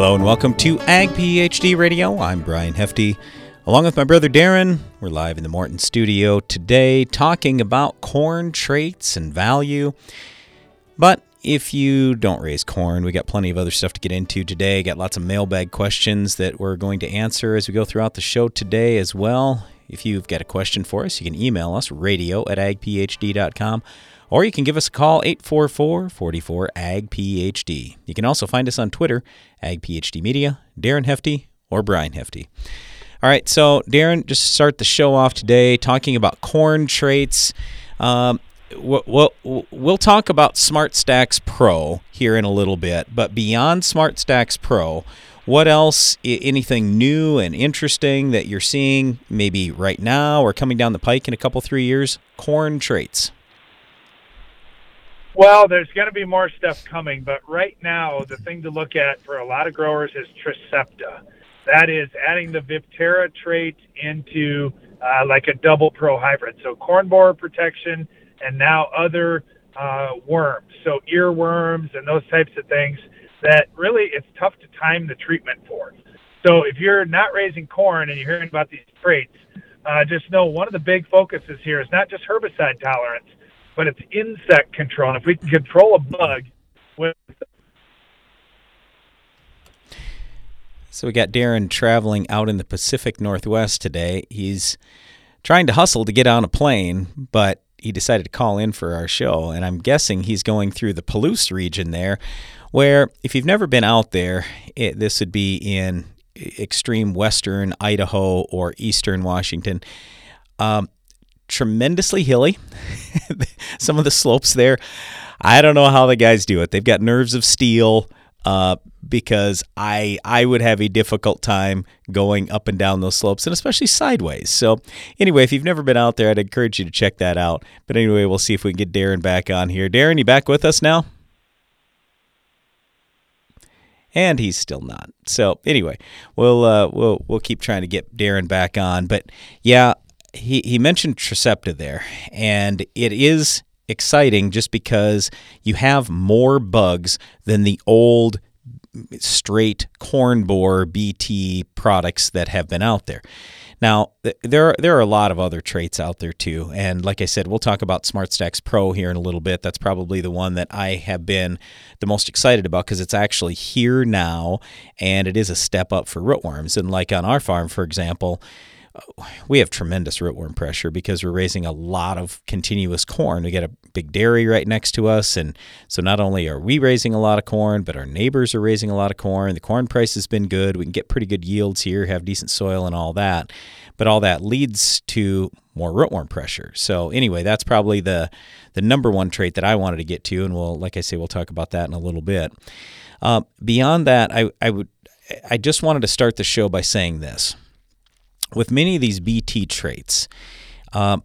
Hello and welcome to Ag PhD Radio. I'm Brian Hefty. Along with my brother Darren, we're live in the Morton studio today talking about corn traits and value. But if you don't raise corn, we got plenty of other stuff to get into today. Got lots of mailbag questions that we're going to answer as we go throughout the show today as well. If you've got a question for us, you can email us radio at agphd.com or you can give us a call 844 44 ag phd. You can also find us on Twitter, ag phd media, Darren Hefty, or Brian Hefty. All right, so Darren, just start the show off today talking about corn traits. Um, we'll, we'll talk about SmartStax Pro here in a little bit, but beyond SmartStax Pro, what else, anything new and interesting that you're seeing maybe right now or coming down the pike in a couple, three years? Corn traits. Well, there's going to be more stuff coming, but right now, the thing to look at for a lot of growers is Trecepta. That is adding the Viptera trait into uh, like a double pro hybrid. So corn borer protection and now other uh, worms, so earworms and those types of things that really it's tough to time the treatment for. So if you're not raising corn and you're hearing about these traits, uh, just know one of the big focuses here is not just herbicide tolerance, but it's insect control. And if we can control a bug with So we got Darren traveling out in the Pacific Northwest today. He's trying to hustle to get on a plane, but he decided to call in for our show. And I'm guessing he's going through the Palouse region there, where if you've never been out there, it, this would be in extreme western Idaho or eastern Washington. Um, tremendously hilly. Some of the slopes there, I don't know how the guys do it. They've got nerves of steel uh, because I I would have a difficult time going up and down those slopes and especially sideways. So anyway, if you've never been out there, I'd encourage you to check that out. But anyway, we'll see if we can get Darren back on here. Darren, you back with us now? And he's still not. So anyway, we'll uh, we'll we'll keep trying to get Darren back on. But yeah, he he mentioned Trecepta there, and it is exciting just because you have more bugs than the old straight corn borer BT products that have been out there. Now, there are, there are a lot of other traits out there too. And like I said, we'll talk about SmartStax Pro here in a little bit. That's probably the one that I have been the most excited about because it's actually here now and it is a step up for rootworms. And like on our farm, for example, we have tremendous rootworm pressure because we're raising a lot of continuous corn. We got a big dairy right next to us, and so not only are we raising a lot of corn, but our neighbors are raising a lot of corn. The corn price has been good. We can get pretty good yields here, have decent soil, and all that. But all that leads to more rootworm pressure. So anyway, that's probably the the number one trait that I wanted to get to, and we'll, like I say, we'll talk about that in a little bit. Uh, beyond that, I, I would I just wanted to start the show by saying this with many of these BT traits, uh,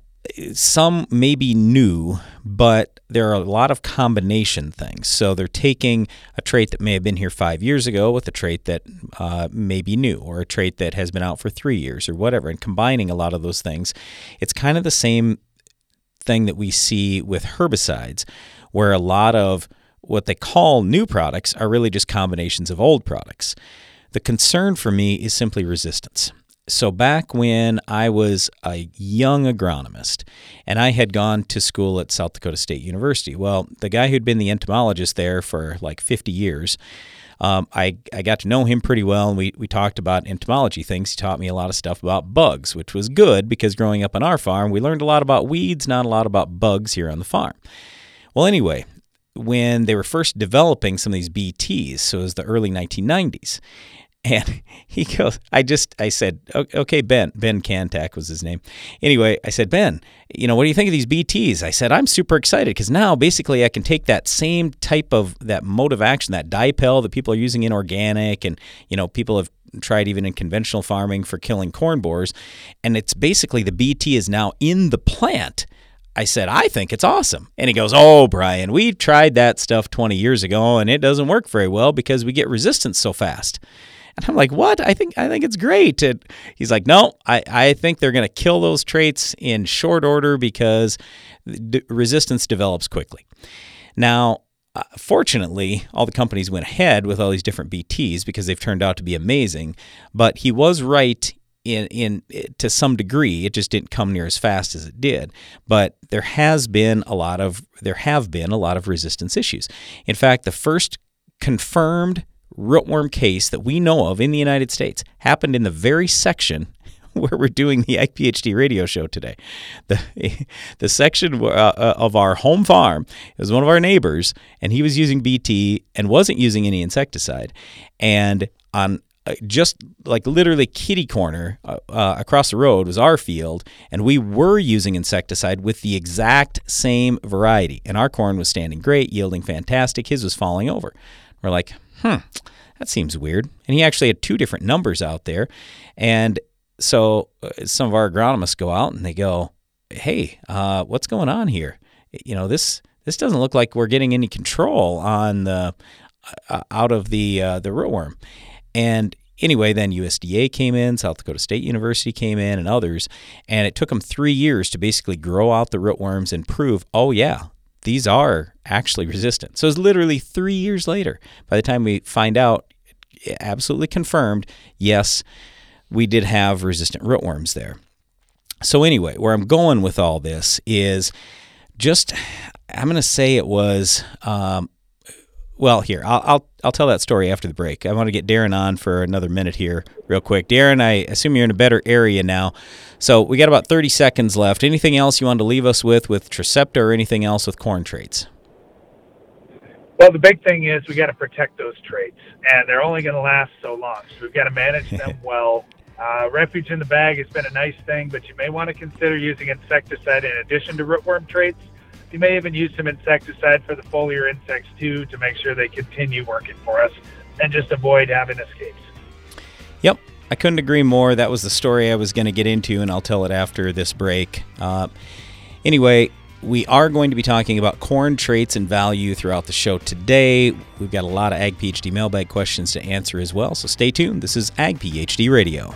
some may be new, but there are a lot of combination things. So they're taking a trait that may have been here five years ago with a trait that uh, may be new, or a trait that has been out for three years, or whatever, and combining a lot of those things. It's kind of the same thing that we see with herbicides, where a lot of what they call new products are really just combinations of old products. The concern for me is simply resistance so back when I was a young agronomist and I had gone to school at South Dakota State University, well, the guy who'd been the entomologist there for like 50 years, um, I, I got to know him pretty well and we, we talked about entomology things. He taught me a lot of stuff about bugs, which was good because growing up on our farm, we learned a lot about weeds, not a lot about bugs here on the farm. Well, anyway, when they were first developing some of these BTs, so it was the early 1990s, and he goes, I just, I said, okay, Ben, Ben Kantack was his name. Anyway, I said, Ben, you know, what do you think of these BTs? I said, I'm super excited because now basically I can take that same type of, that mode of action, that DiPel that people are using in organic and, you know, people have tried even in conventional farming for killing corn borers. And it's basically the BT is now in the plant. I said, I think it's awesome. And he goes, Oh, Brian, we tried that stuff 20 years ago and it doesn't work very well because we get resistance so fast. And I'm like, what? I think I think it's great. And he's like, no, I, I think they're going to kill those traits in short order because d- resistance develops quickly. Now, Uh, fortunately, all the companies went ahead with all these different BTs because they've turned out to be amazing. But he was right in in to some degree. It just didn't come near as fast as it did. But there has been a lot of there have been a lot of resistance issues. In fact, the first confirmed rootworm case that we know of in the United States happened in the very section where we're doing the Ag PhD radio show today. The the section uh, uh, of our home farm was one of our neighbors, and he was using BT and wasn't using any insecticide. And on uh, just like literally kitty corner uh, across the road was our field, and we were using insecticide with the exact same variety. And our corn was standing great, yielding fantastic. His was falling over. We're like, hmm, that seems weird. And he actually had two different numbers out there. And so uh, some of our agronomists go out and they go, hey, uh, what's going on here? You know, this this doesn't look like we're getting any control on the uh, out of the uh, the rootworm. And anyway, then USDA came in, South Dakota State University came in, and others, and it took them three years to basically grow out the rootworms and prove, oh yeah, these are actually resistant. So it's literally three years later. By the time we find out, absolutely confirmed, yes, we did have resistant rootworms there. So anyway, where I'm going with all this is just I'm going to say it was um, well, here I'll, I'll I'll tell that story after the break. I want to get Darren on for another minute here, real quick. Darren, I assume you're in a better area now, so we got about 30 seconds left. Anything else you want to leave us with with Trecepta or anything else with corn traits? Well, the big thing is we got to protect those traits, and they're only going to last so long. So we've got to manage them well. Uh, refuge in the bag has been a nice thing, but you may want to consider using insecticide in addition to rootworm traits you may even use some insecticide for the foliar insects too to make sure they continue working for us and just avoid having escapes. Yep, I couldn't agree more. That was the story I was going to get into, and I'll tell it after this break. Uh, anyway, we are going to be talking about corn traits and value throughout the show today. We've got a lot of Ag PhD mailbag questions to answer as well, so stay tuned. This is Ag PhD Radio.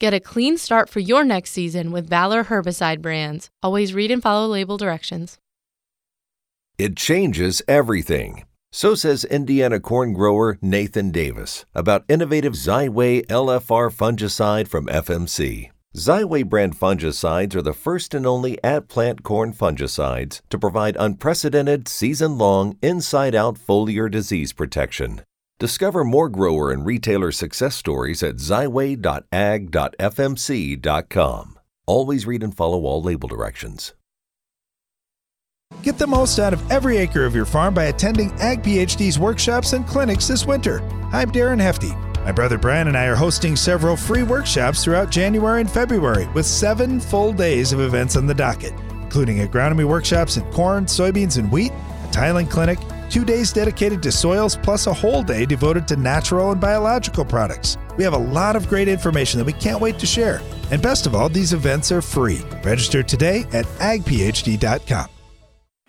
Get a clean start for your next season with Valor herbicide brands. Always read and follow label directions. It changes everything. So says Indiana corn grower Nathan Davis about innovative Xyway LFR fungicide from FMC. Xyway brand fungicides are the first and only at plant corn fungicides to provide unprecedented season long inside out foliar disease protection. Discover more grower and retailer success stories at xyway.ag.fmc.com. Always read and follow all label directions. Get the most out of every acre of your farm by attending Ag PhD's workshops and clinics this winter. I'm Darren Hefty. My brother Brian and I are hosting several free workshops throughout January and February with seven full days of events on the docket, including agronomy workshops in corn, soybeans, and wheat, a tiling clinic, two days dedicated to soils, plus a whole day devoted to natural and biological products. We have a lot of great information that we can't wait to share. And best of all, these events are free. Register today at agphd.com.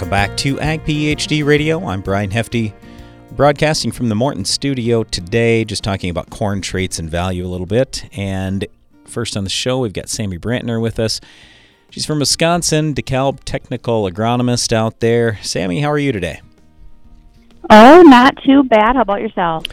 Welcome back to Ag PhD Radio. I'm Brian Hefty, broadcasting from the Morton studio today, just talking about corn traits and value a little bit. And first on the show, we've got Sammy Brantner with us. She's from Wisconsin, DeKalb technical agronomist out there. Sammy, how are you today? Oh, not too bad. How about yourself?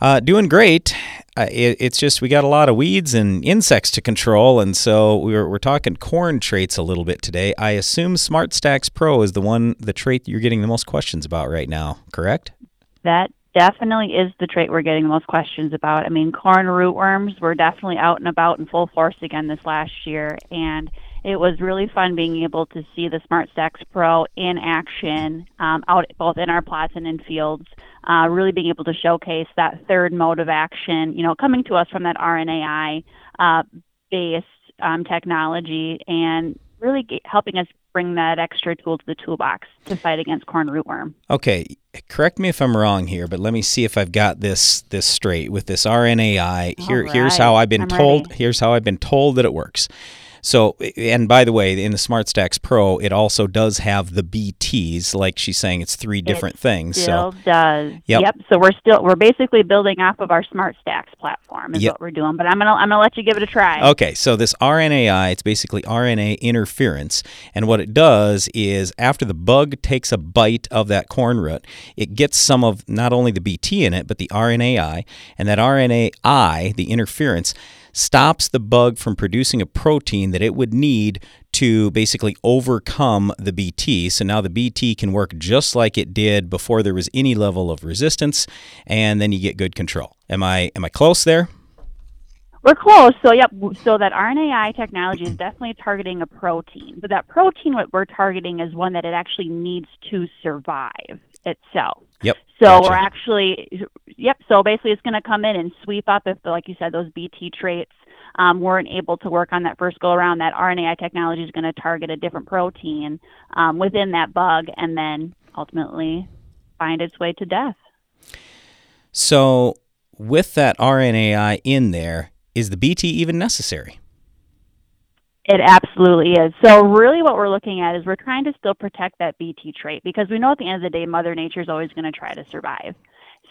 Uh, doing great. Uh, it, it's just we got a lot of weeds and insects to control, and so we we're, we're talking corn traits a little bit today. I assume SmartStax Pro is the one, the trait you're getting the most questions about right now, correct? That definitely is the trait we're getting the most questions about. I mean, corn rootworms were definitely out and about in full force again this last year, and it was really fun being able to see the SmartStax Pro in action um, out both in our plots and in fields. Uh, really being able to showcase that third mode of action, you know, coming to us from that RNAi uh, based um, technology and really get, helping us bring that extra tool to the toolbox to fight against corn rootworm. Okay, correct me if I'm wrong here, but let me see if I've got this this straight with this RNAi. Here, right. here's how I've been I'm told. ready. Here's how I've been told that it works. So, and by the way, in the SmartStax Pro, it also does have the BTs. Like she's saying, it's three different things. Still So, does. Yep. So we're still we're basically building off of our SmartStax platform is Yep. what we're doing. But I'm gonna I'm gonna let you give it a try. Okay, so this RNAi, it's basically RNA interference. And what it does is after the bug takes a bite of that corn root, it gets some of not only the BT in it, but the RNAi. And that RNAi, the interference, stops the bug from producing a protein that it would need to basically overcome the BT. So now the BT can work just like it did before there was any level of resistance, and then you get good control. Am I am I close there? We're close. So yep. So that RNAi technology is definitely targeting a protein, but that protein what we're targeting is one that it actually needs to survive itself. Yep. So gotcha. we're actually, yep. So basically, it's going to come in and sweep up if, like you said, those BT traits um, weren't able to work on that first go around. That RNAi technology is going to target a different protein um, within that bug, and then ultimately find its way to death. So, with that RNAi in there, is the BT even necessary? It absolutely is. So really what we're looking at is we're trying to still protect that BT trait because we know at the end of the day Mother Nature is always going to try to survive.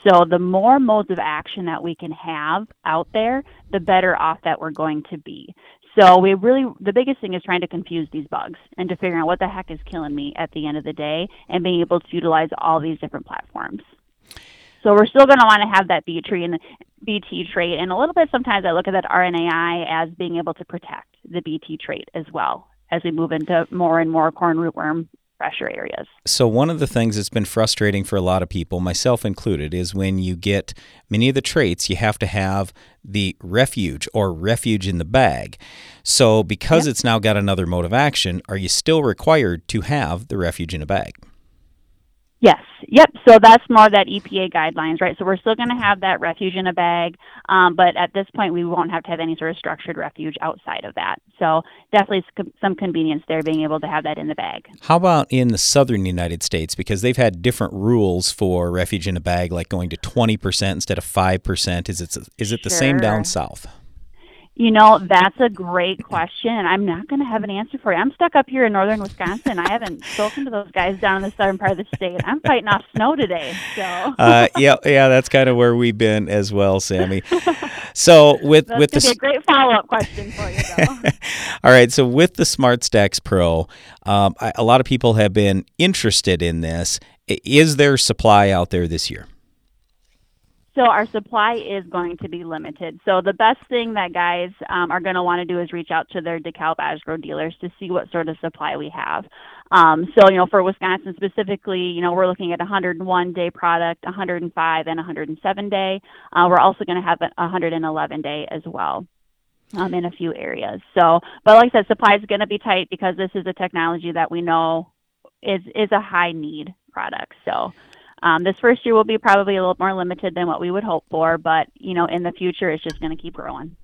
So the more modes of action that we can have out there, the better off that we're going to be. So we really the biggest thing is trying to confuse these bugs and to figure out what the heck is killing me at the end of the day and being able to utilize all these different platforms. So we're still going to want to have that B tree and BT trait, and a little bit. Sometimes I look at that RNAi as being able to protect the BT trait as well as we move into more and more corn rootworm pressure areas. So, one of the things that's been frustrating for a lot of people, myself included, is when you get many of the traits, you have to have the refuge or refuge in the bag. So, because it's now got another mode of action, are you still required to have the refuge in a bag? Yes. Yep. So that's more that EPA guidelines, right? So we're still going to have that refuge in a bag, um, but at this point we won't have to have any sort of structured refuge outside of that. So definitely some convenience there, being able to have that in the bag. How about in the southern United States? Because they've had different rules for refuge in a bag, like going to 20% instead of 5%. Is it, is it the same down south? You know, that's a great question, and I'm not going to have an answer for you. I'm stuck up here in northern Wisconsin. I haven't spoken to those guys down in the southern part of the state. I'm fighting off snow today, so uh, yeah, yeah, that's kind of where we've been as well, Sammy. So with that's with the a great follow-up question for you, though. All right, so with the SmartStax Pro, um, I, a lot of people have been interested in this. Is there supply out there this year? So our supply is going to be limited. So the best thing that guys um, are going to want to do is reach out to their DeKalb Asgrow dealers to see what sort of supply we have. Um, so you know, for Wisconsin specifically, you know, we're looking at 101 day product, 105 and 107 day. Uh, we're also going to have a 111 day as well. Um, in a few areas. So, but like I said, supply is going to be tight because this is a technology that we know is is a high need product. So, um, this first year will be probably a little more limited than what we would hope for, but you know, in the future, it's just going to keep growing.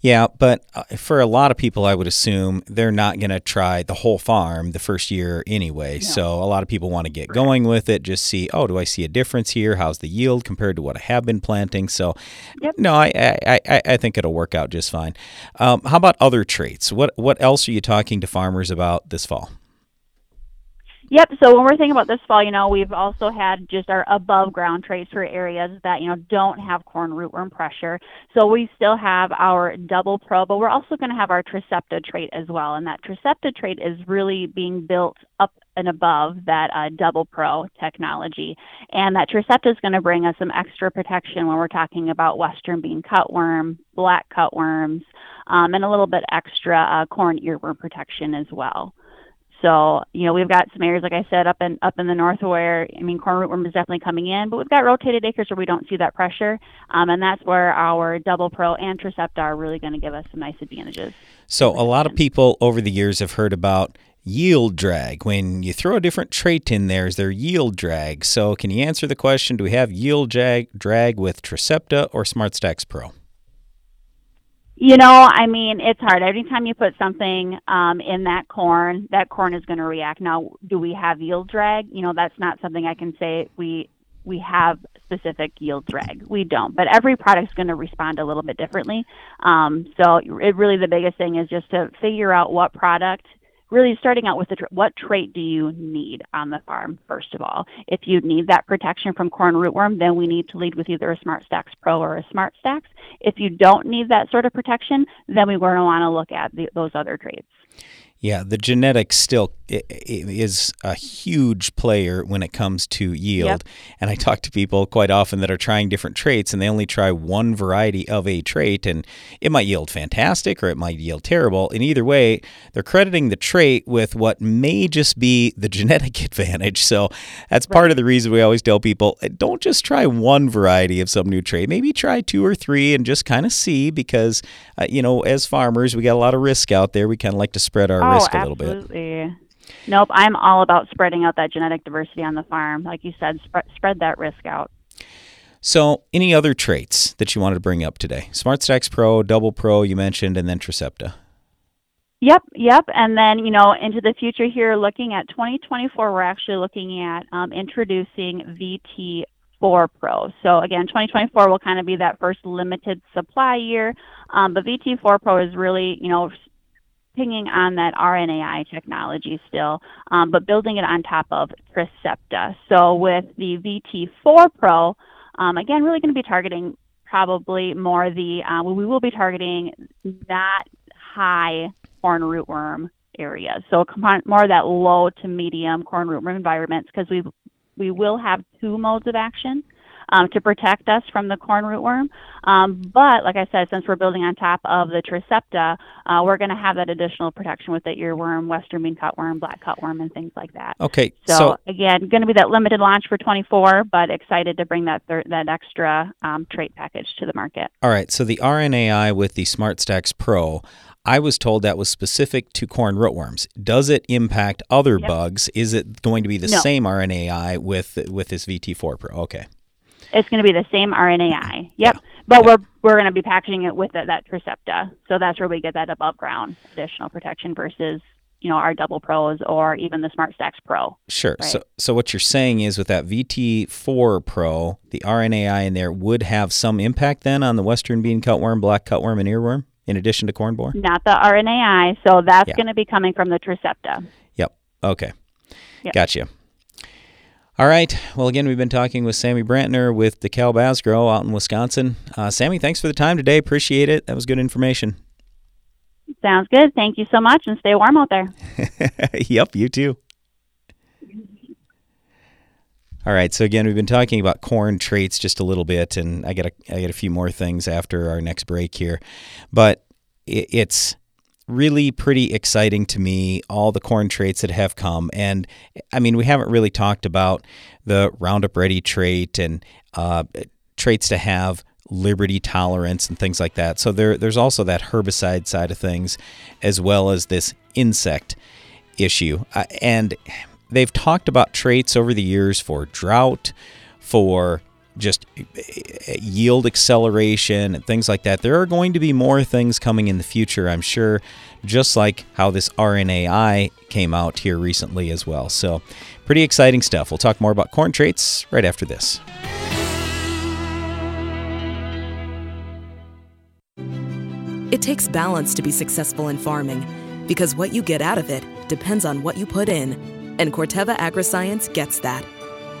Yeah, but uh, for a lot of people, I would assume they're not going to try the whole farm the first year anyway. So a lot of people want to get going with it, just see, oh, do I see a difference here? How's the yield compared to what I have been planting? So, Yep. no, I, I, I, I think it'll work out just fine. Um, how about other traits? What what else are you talking to farmers about this fall? Yep. So when we're thinking about this fall, you know, we've also had just our above ground traits for areas that, you know, don't have corn rootworm pressure. So we still have our double pro, but we're also going to have our Trecepta trait as well. And that Trecepta trait is really being built up and above that uh, double pro technology. And that Trecepta is going to bring us some extra protection when we're talking about western bean cutworm, black cutworms, um, and a little bit extra uh, corn earworm protection as well. So, you know, we've got some areas, like I said, up in up in the north where I mean, corn rootworm is definitely coming in, but we've got rotated acres where we don't see that pressure, um, and that's where our Double Pro and Trecepta are really going to give us some nice advantages. So, a lot of people over the years have heard about yield drag. When you throw a different trait in there, is there yield drag? So, can you answer the question? Do we have yield drag drag with Trecepta or SmartStax Pro? You know, I mean, it's hard. Every time you put something um, in that corn, that corn is going to react. Now, do we have yield drag? You know, that's not something I can say we we have specific yield drag. We don't, but every product's going to respond a little bit differently. Um, so, it really the biggest thing is just to figure out what product really starting out with the, what trait do you need on the farm, first of all. If you need that protection from corn rootworm, then we need to lead with either a SmartStax Pro or a SmartStax. If you don't need that sort of protection, then we going to want to look at the, those other traits. Yeah, the genetics still is a huge player when it comes to yield. Yep. And I talk to people quite often that are trying different traits and they only try one variety of a trait and it might yield fantastic or it might yield terrible. And either way, they're crediting the trait with what may just be the genetic advantage. So that's right. part of the reason we always tell people eh, don't just try one variety of some new trait. Maybe try two or three and just kind of see because, uh, you know, as farmers, we got a lot of risk out there. We kind of like to spread our oh, risk a little bit. Absolutely. Nope, I'm all about spreading out that genetic diversity on the farm. Like you said, spread spread that risk out. So, any other traits that you wanted to bring up today? SmartStax Pro, Double Pro, you mentioned, and then Trecepta. Yep, yep. And then, you know, into the future here, looking at 2024, we're actually looking at um, introducing VT4 Pro. So, again, 2024 will kind of be that first limited supply year. Um, but VT4 Pro is really, you know, pinging on that RNAi technology still, um, but building it on top of Trecepta. So with the VT4 Pro, um, again, really going to be targeting probably more the, uh, we will be targeting that high corn rootworm areas. So more of that low to medium corn rootworm environments because we we will have two modes of action um, to protect us from the corn rootworm. Um, but like I said, since we're building on top of the Trecepta, uh, we're going to have that additional protection with the earworm, western bean cutworm, black cutworm, and things like that. Okay. So, so again, going to be that limited launch for 24, but excited to bring that thir- that extra um, trait package to the market. All right. So the RNAi with the SmartStax Pro. I was told that was specific to corn rootworms. Does it impact other yep. bugs? Is it going to be the no. same RNAi with with this VT4 Pro? Okay. It's going to be the same RNAi. Yep. Yeah. But we're we're going to be packaging it with it, that Trecepta. So that's where we get that above ground additional protection versus you know our double pros or even the SmartStax Pro. Sure. Right? So so what you're saying is with that VT4 Pro, the RNAi in there would have some impact then on the western bean cutworm, black cutworm, and earworm in addition to corn borer? Not the RNAi. So that's yeah. going to be coming from the Trecepta. Yep. Okay. Yep. Gotcha. All right. Well, again, we've been talking with Sammy Brantner with the DeKalb Asgrow out in Wisconsin. Uh, Sammy, thanks for the time today. Appreciate it. That was good information. Sounds good. Thank you so much, and stay warm out there. yep, you too. All right. So again, we've been talking about corn traits just a little bit, and I got a, I got a few more things after our next break here, but it, it's really pretty exciting to me, all the corn traits that have come. And I mean, we haven't really talked about the Roundup Ready trait and uh, traits to have liberty tolerance and things like that. So there, there's also that herbicide side of things, as well as this insect issue. Uh, and they've talked about traits over the years for drought, for just eh, eh, yield acceleration and things like that. There are going to be more things coming in the future, I'm sure, just like how this RNAi came out here recently as well. So, pretty exciting stuff. We'll talk more about corn traits right after this. It takes balance to be successful in farming because what you get out of it depends on what you put in. and Corteva Agriscience gets that.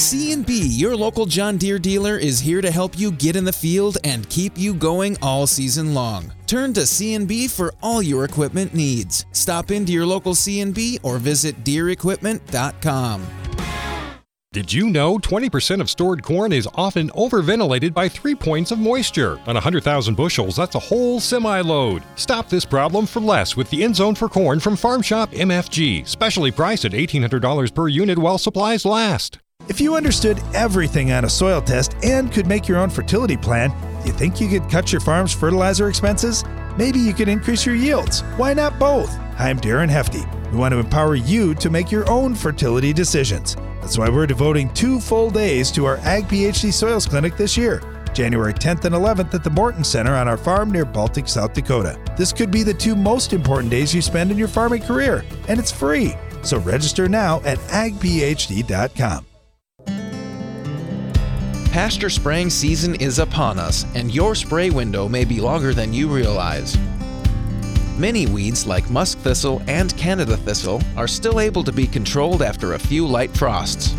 C&B, your local John Deere dealer, is here to help you get in the field and keep you going all season long. Turn to C&B for all your equipment needs. Stop into your local C&B or visit deerequipment.com. Did you know 20% of stored corn is often overventilated by three points of moisture? On 100,000 bushels, that's a whole semi load. Stop this problem for less with the End Zone for Corn from Farm Shop MFG, specially priced at $1,800 per unit while supplies last. If you understood everything on a soil test and could make your own fertility plan, do you think you could cut your farm's fertilizer expenses? Maybe you could increase your yields. Why not both? I'm Darren Hefty. We want to empower you to make your own fertility decisions. That's why we're devoting two full days to our Ag PhD Soils Clinic this year. January 10th and 11th at the Morton Center on our farm near Baltic, South Dakota. This could be the two most important days you spend in your farming career, and it's free. So register now at agphd.com. Pasture spraying season is upon us, and your spray window may be longer than you realize. Many weeds like musk thistle and Canada thistle are still able to be controlled after a few light frosts.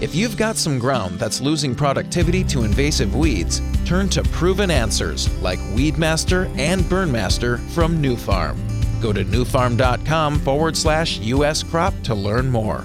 If you've got some ground that's losing productivity to invasive weeds, turn to proven answers like Weedmaster and Burnmaster from Nufarm. Go to nufarm.com forward slash US crop to learn more.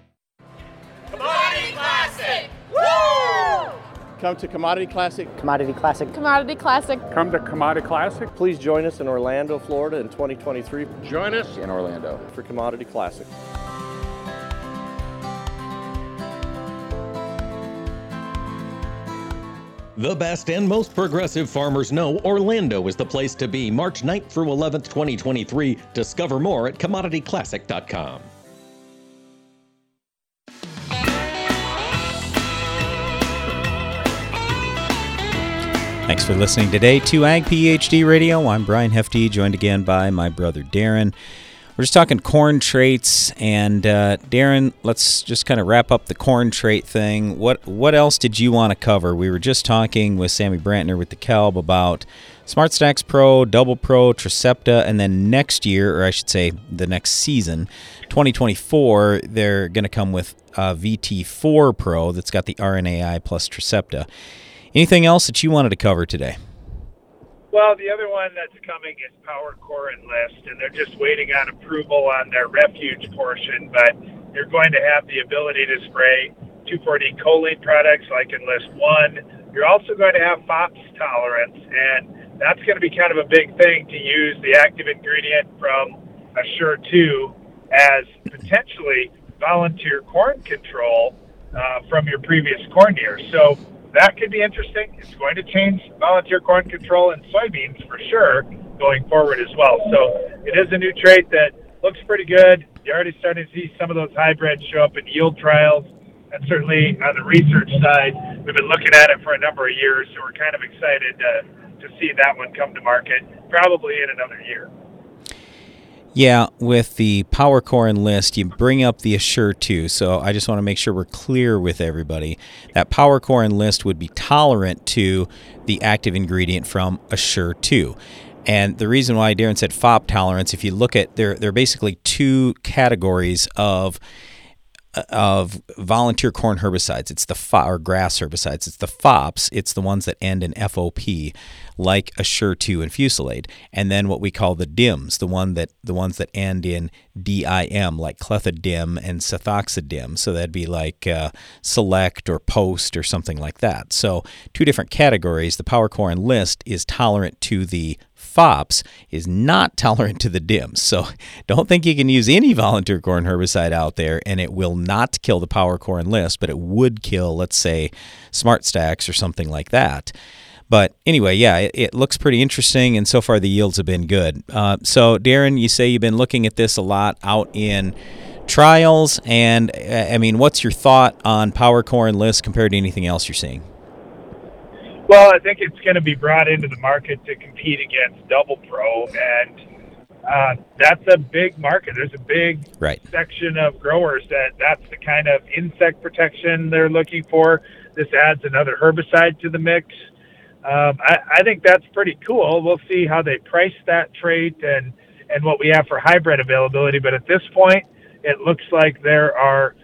Come to Commodity Classic. Commodity Classic. Commodity Classic. Come to Commodity Classic. Please join us in Orlando, Florida in 2023. Join us in Orlando for Commodity Classic. The best and most progressive farmers know Orlando is the place to be March 9th through 11th, 2023. Discover more at commodityclassic.com. Thanks for listening today to Ag PhD Radio. I'm Brian Hefty, joined again by my brother Darren. We're just talking corn traits, and uh, Darren, let's just kind of wrap up the corn trait thing. What what else did you want to cover? We were just talking with Sammy Brantner with DeKalb about SmartStax Pro, Double Pro, Trecepta, and then next year, or I should say the next season, 2024, they're going to come with uh, VT4 Pro that's got the RNAi plus Trecepta. Anything else that you wanted to cover today? Well, the other one that's coming is PowerCore Enlist, and they're just waiting on approval on their refuge portion, but you're going to have the ability to spray 2,4-D choline products like Enlist 1. You're also going to have FOPS tolerance, and that's going to be kind of a big thing to use the active ingredient from Assure 2 as potentially volunteer corn control uh, from your previous corn year. So that could be interesting. It's going to change volunteer corn control in soybeans for sure going forward as well. So it is a new trait that looks pretty good. You're already starting to see some of those hybrids show up in yield trials. And certainly on the research side, we've been looking at it for a number of years. So we're kind of excited to, to see that one come to market probably in another year. Yeah, with the PowerCore Enlist, you bring up the Assure 2. So I just want to make sure we're clear with everybody. That PowerCore Enlist would be tolerant to the active ingredient from Assure 2. And the reason why Darren said FOP tolerance, if you look at there, there are basically two categories of of volunteer corn herbicides. It's the fo- or grass herbicides. It's the FOPs. It's the ones that end in FOP, like Assure 2 and Fusilade, and then what we call the DIMs, the one that the ones that end in DIM, like clethodim and sethoxydim. So that'd be like uh, Select or Poast or something like that. So two different categories. The Power PowerCore Enlist is tolerant to the FOPS is not tolerant to the DIMs. So don't think you can use any volunteer corn herbicide out there and it will not kill the PowerCore Enlist, but it would kill, let's say, SmartStax or something like that. But anyway, yeah, it, it, looks pretty interesting, and so far the yields have been good. Uh, so, Darren, you say you've been looking at this a lot out in trials, and I mean, what's your thought on PowerCore Enlist compared to anything else you're seeing? Well, I think it's going to be brought into the market to compete against Double Pro, and uh, that's a big market. There's a big right. section of growers that that's the kind of insect protection they're looking for. This adds another herbicide to the mix. Um, I, I think that's pretty cool. We'll see how they price that trait and and what we have for hybrid availability. But at this point, it looks like there are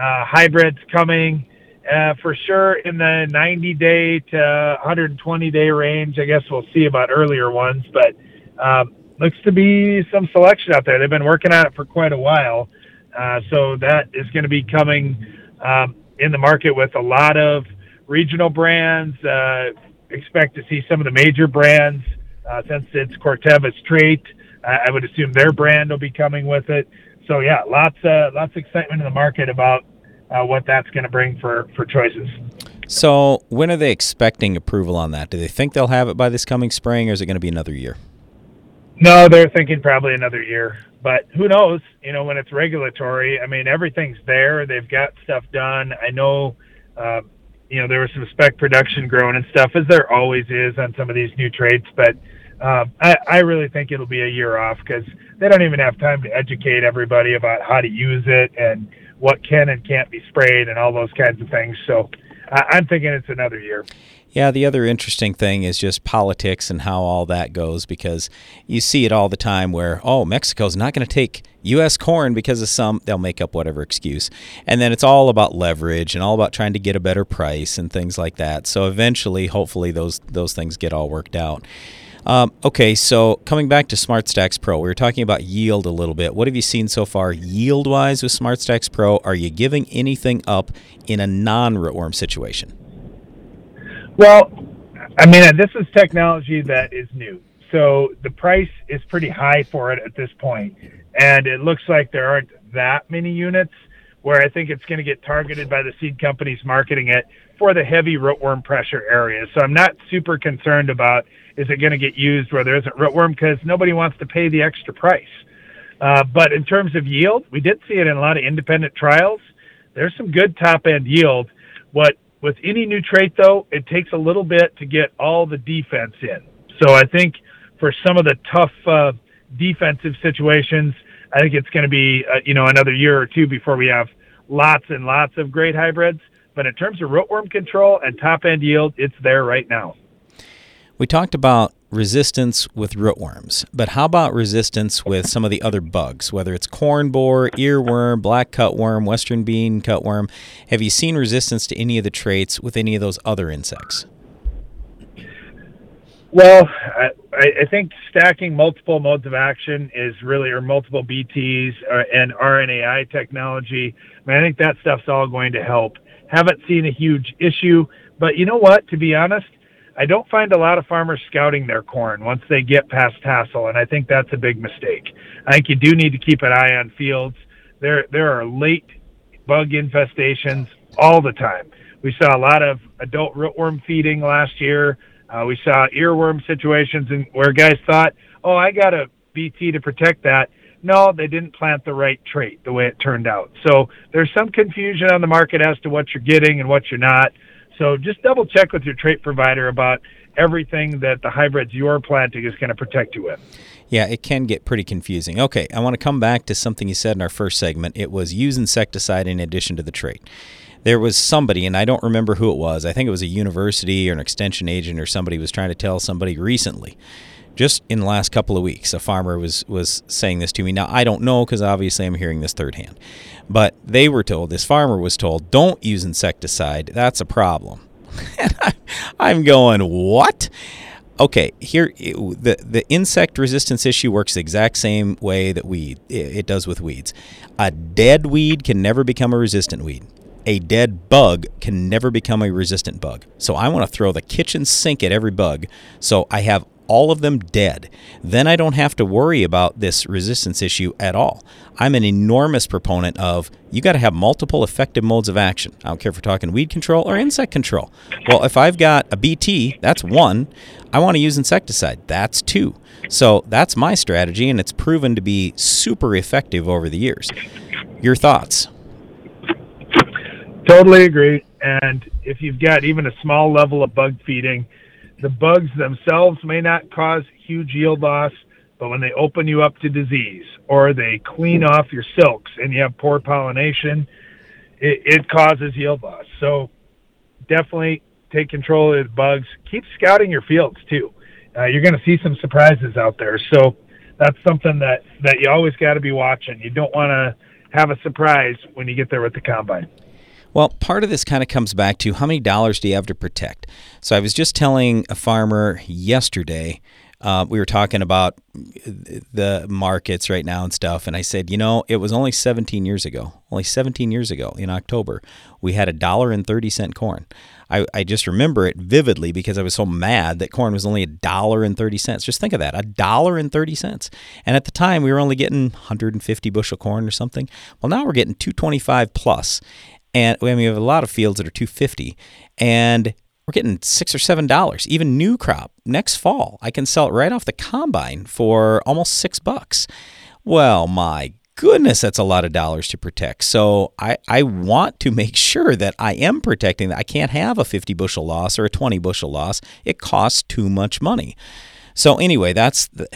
uh, hybrids coming uh, for sure in the 90 day to 120 day range. I guess we'll see about earlier ones, but um, looks to be some selection out there. They've been working on it for quite a while, uh, so that is going to be coming um, in the market with a lot of regional brands. Uh, expect to see some of the major brands uh, since it's Corteva's trait. I would assume their brand will be coming with it. So yeah, lots of lots of excitement in the market about uh, what that's going to bring for for choices. So when are they expecting approval on that? Do they think they'll have it by this coming spring, or is it going to be another year? No, they're thinking probably another year. But who knows? You know, when it's regulatory, I mean, everything's there. They've got stuff done. I know. Uh, you know, there was some spec production growing and stuff, as there always is on some of these new traits. But uh, I, I really think it'll be a year off because they don't even have time to educate everybody about how to use it and what can and can't be sprayed and all those kinds of things. So I'm thinking it's another year. Yeah, the other interesting thing is just politics and how all that goes because you see it all the time where, oh, Mexico's not going to take U.S. corn because of some, they'll make up whatever excuse. And then it's all about leverage and all about trying to get a better price and things like that. So eventually, hopefully, those, those things get all worked out. Um, okay, so coming back to SmartStax Pro, we were talking about yield a little bit. What have you seen so far yield wise with SmartStax Pro? Are you giving anything up in a non rootworm situation? Well, I mean, this is technology that is new. So the price is pretty high for it at this point, and it looks like there aren't that many units. Where I think it's going to get targeted by the seed companies marketing it for the heavy rootworm pressure areas. So I'm not super concerned about is it going to get used where there isn't rootworm because nobody wants to pay the extra price. Uh, but in terms of yield, we did see it in a lot of independent trials. There's some good top end yield. What with any new trait though, it takes a little bit to get all the defense in. So I think for some of the tough uh, defensive situations, I think it's going to be uh, you know another year or two before we have lots and lots of great hybrids. But in terms of rootworm control and top end yield, it's there right now. We talked about resistance with rootworms, but how about resistance with some of the other bugs, whether it's corn borer, earworm, black cutworm, western bean cutworm? Have you seen resistance to any of the traits with any of those other insects? Well, I, I think stacking multiple modes of action is really, or multiple BTs uh, and RNAi technology. I, mean, I think that stuff's all going to help. Haven't seen a huge issue, but you know what? To be honest, I don't find a lot of farmers scouting their corn once they get past tassel, and I think that's a big mistake. I think you do need to keep an eye on fields. There, there are late bug infestations all the time. We saw a lot of adult rootworm feeding last year. Uh, we saw earworm situations in, where guys thought, "Oh, I got a BT to protect that." No, they didn't plant the right trait the way it turned out. So there's some confusion on the market as to what you're getting and what you're not. So just double check with your trait provider about everything that the hybrids you're planting is going to protect you with. Yeah, it can get pretty confusing. Okay, I want to come back to something you said in our first segment. It was use insecticide in addition to the trait. There was somebody, and I don't remember who it was. I think it was a university or an extension agent or somebody was trying to tell somebody recently just in the last couple of weeks, a farmer was was saying this to me. Now I don't know because obviously I'm hearing this third hand, but they were told this farmer was told don't use insecticide. That's a problem. I'm going what? Okay, here the the insect resistance issue works the exact same way that weed it does with weeds. A dead weed can never become a resistant weed a dead bug can never become a resistant bug. So I want to throw the kitchen sink at every bug so I have all of them dead. Then I don't have to worry about this resistance issue at all. I'm an enormous proponent of you got to have multiple effective modes of action. I don't care if we're talking weed control or insect control. Well, if I've got a BT, that's one. I want to use insecticide, that's two. So that's my strategy, and it's proven to be super effective over the years. Your thoughts? Totally agree. And if you've got even a small level of bug feeding, the bugs themselves may not cause huge yield loss, but when they open you up to disease or they clean off your silks and you have poor pollination, it, it causes yield loss. So definitely take control of the bugs. Keep scouting your fields too. Uh, you're going to see some surprises out there. So that's something that, that you always got to be watching. You don't want to have a surprise when you get there with the combine. Well, part of this kind of comes back to how many dollars do you have to protect? So I was just telling a farmer yesterday, uh, we were talking about the markets right now and stuff, and I said, you know, it was only 17 years ago, only 17 years ago in October, we had a dollar and 30 cent corn. I, I just remember it vividly because I was so mad that corn was only a dollar and 30 cents. Just think of that, a dollar and 30 cents. And at the time, we were only getting 150 bushel corn or something. Well, now we're getting 225 plus and we have a lot of fields that are 250 and we're getting six or seven dollars even new crop next fall. I can sell it right off the combine for almost six bucks. Well my goodness that's a lot of dollars to protect. So i, I want to make sure that i am protecting that. I can't have a 50 bushel loss or a 20 bushel loss. It costs too much money so anyway, that's the,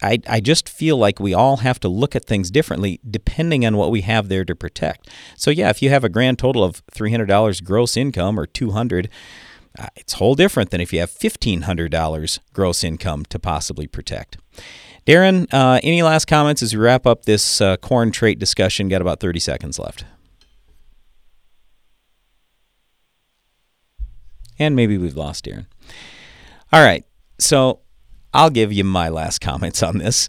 I I just feel like we all have to look at things differently depending on what we have there to protect. So yeah, if you have a grand total of $300 gross income or 200 uh, it's whole different than if you have $1,500 gross income to possibly protect. Darren, uh, any last comments as we wrap up this uh, corn trait discussion? Got about 30 seconds left. And maybe we've lost Darren. All right. So I'll give you my last comments on this,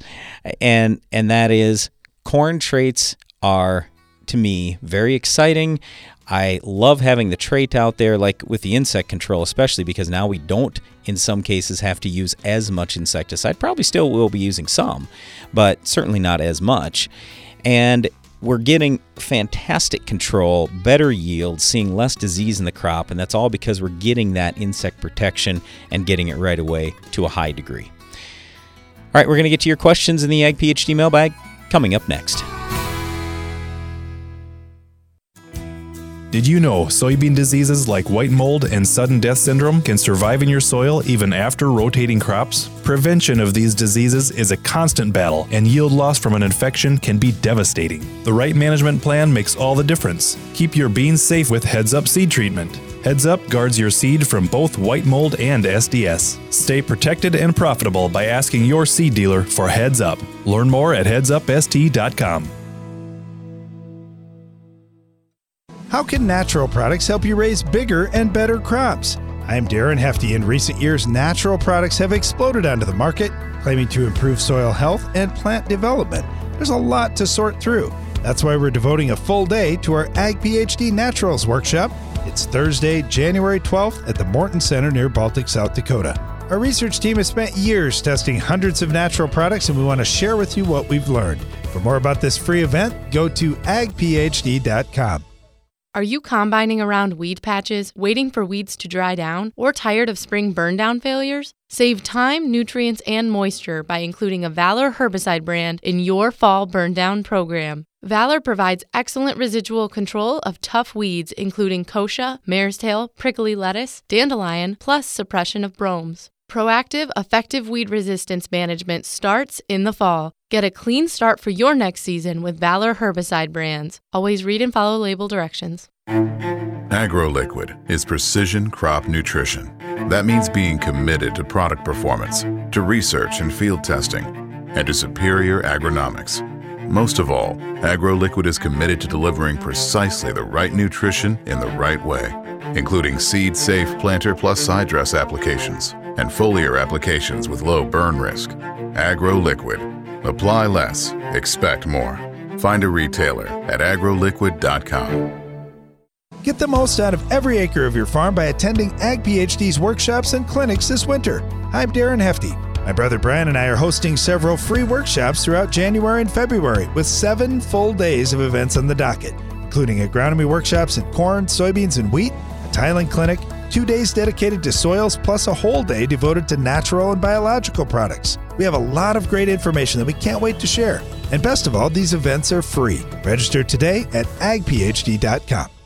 and and that is corn traits are to me very exciting. I love having the trait out there, like with the insect control, especially because now we don't, in some cases, have to use as much insecticide. Probably still will be using some, but certainly not as much. And we're getting fantastic control, better yield, seeing less disease in the crop, and that's all because we're getting that insect protection and getting it right away to a high degree. All right, we're going to get to your questions in the Ag PhD mailbag coming up next. Did you know soybean diseases like white mold and sudden death syndrome can survive in your soil even after rotating crops? Prevention of these diseases is a constant battle, and yield loss from an infection can be devastating. The right management plan makes all the difference. Keep your beans safe with Heads Up Seed Treatment. Heads Up guards your seed from both white mold and SDS. Stay protected and profitable by asking your seed dealer for Heads Up. Learn more at headsupst.com. How can natural products help you raise bigger and better crops? I'm Darren Hefty. In recent years, natural products have exploded onto the market, claiming to improve soil health and plant development. There's a lot to sort through. That's why we're devoting a full day to our Ag PhD Naturals workshop it's Thursday, January 12th at the Morton Center near Baltic, South Dakota. Our research team has spent years testing hundreds of natural products, and we want to share with you what we've learned. For more about this free event, go to agphd.com. Are you combining around weed patches, waiting for weeds to dry down, or tired of spring burn down failures? Save time, nutrients, and moisture by including a Valor herbicide brand in your fall burn down program. Valor provides excellent residual control of tough weeds, including kochia, mare's tail, prickly lettuce, dandelion, plus suppression of bromes. Proactive, effective weed resistance management starts in the fall. Get a clean start for your next season with Valor herbicide brands. Always read and follow label directions. AgroLiquid is precision crop nutrition. That means being committed to product performance to research and field testing, and to superior agronomics. Most of all, AgroLiquid is committed to delivering precisely the right nutrition in the right way, including seed safe planter plus side dress applications and foliar applications with low burn risk. AgroLiquid. Apply less, expect more. Find a retailer at agroliquid.com. Get the most out of every acre of your farm by attending Ag PhD's workshops and clinics this winter. I'm Darren Hefty. My brother Brian and I are hosting several free workshops throughout January and February with seven full days of events on the docket, including agronomy workshops in corn, soybeans, and wheat, a tiling clinic, two days dedicated to soils, plus a whole day devoted to natural and biological products. We have a lot of great information that we can't wait to share. And best of all, these events are free. Register today at agphd.com.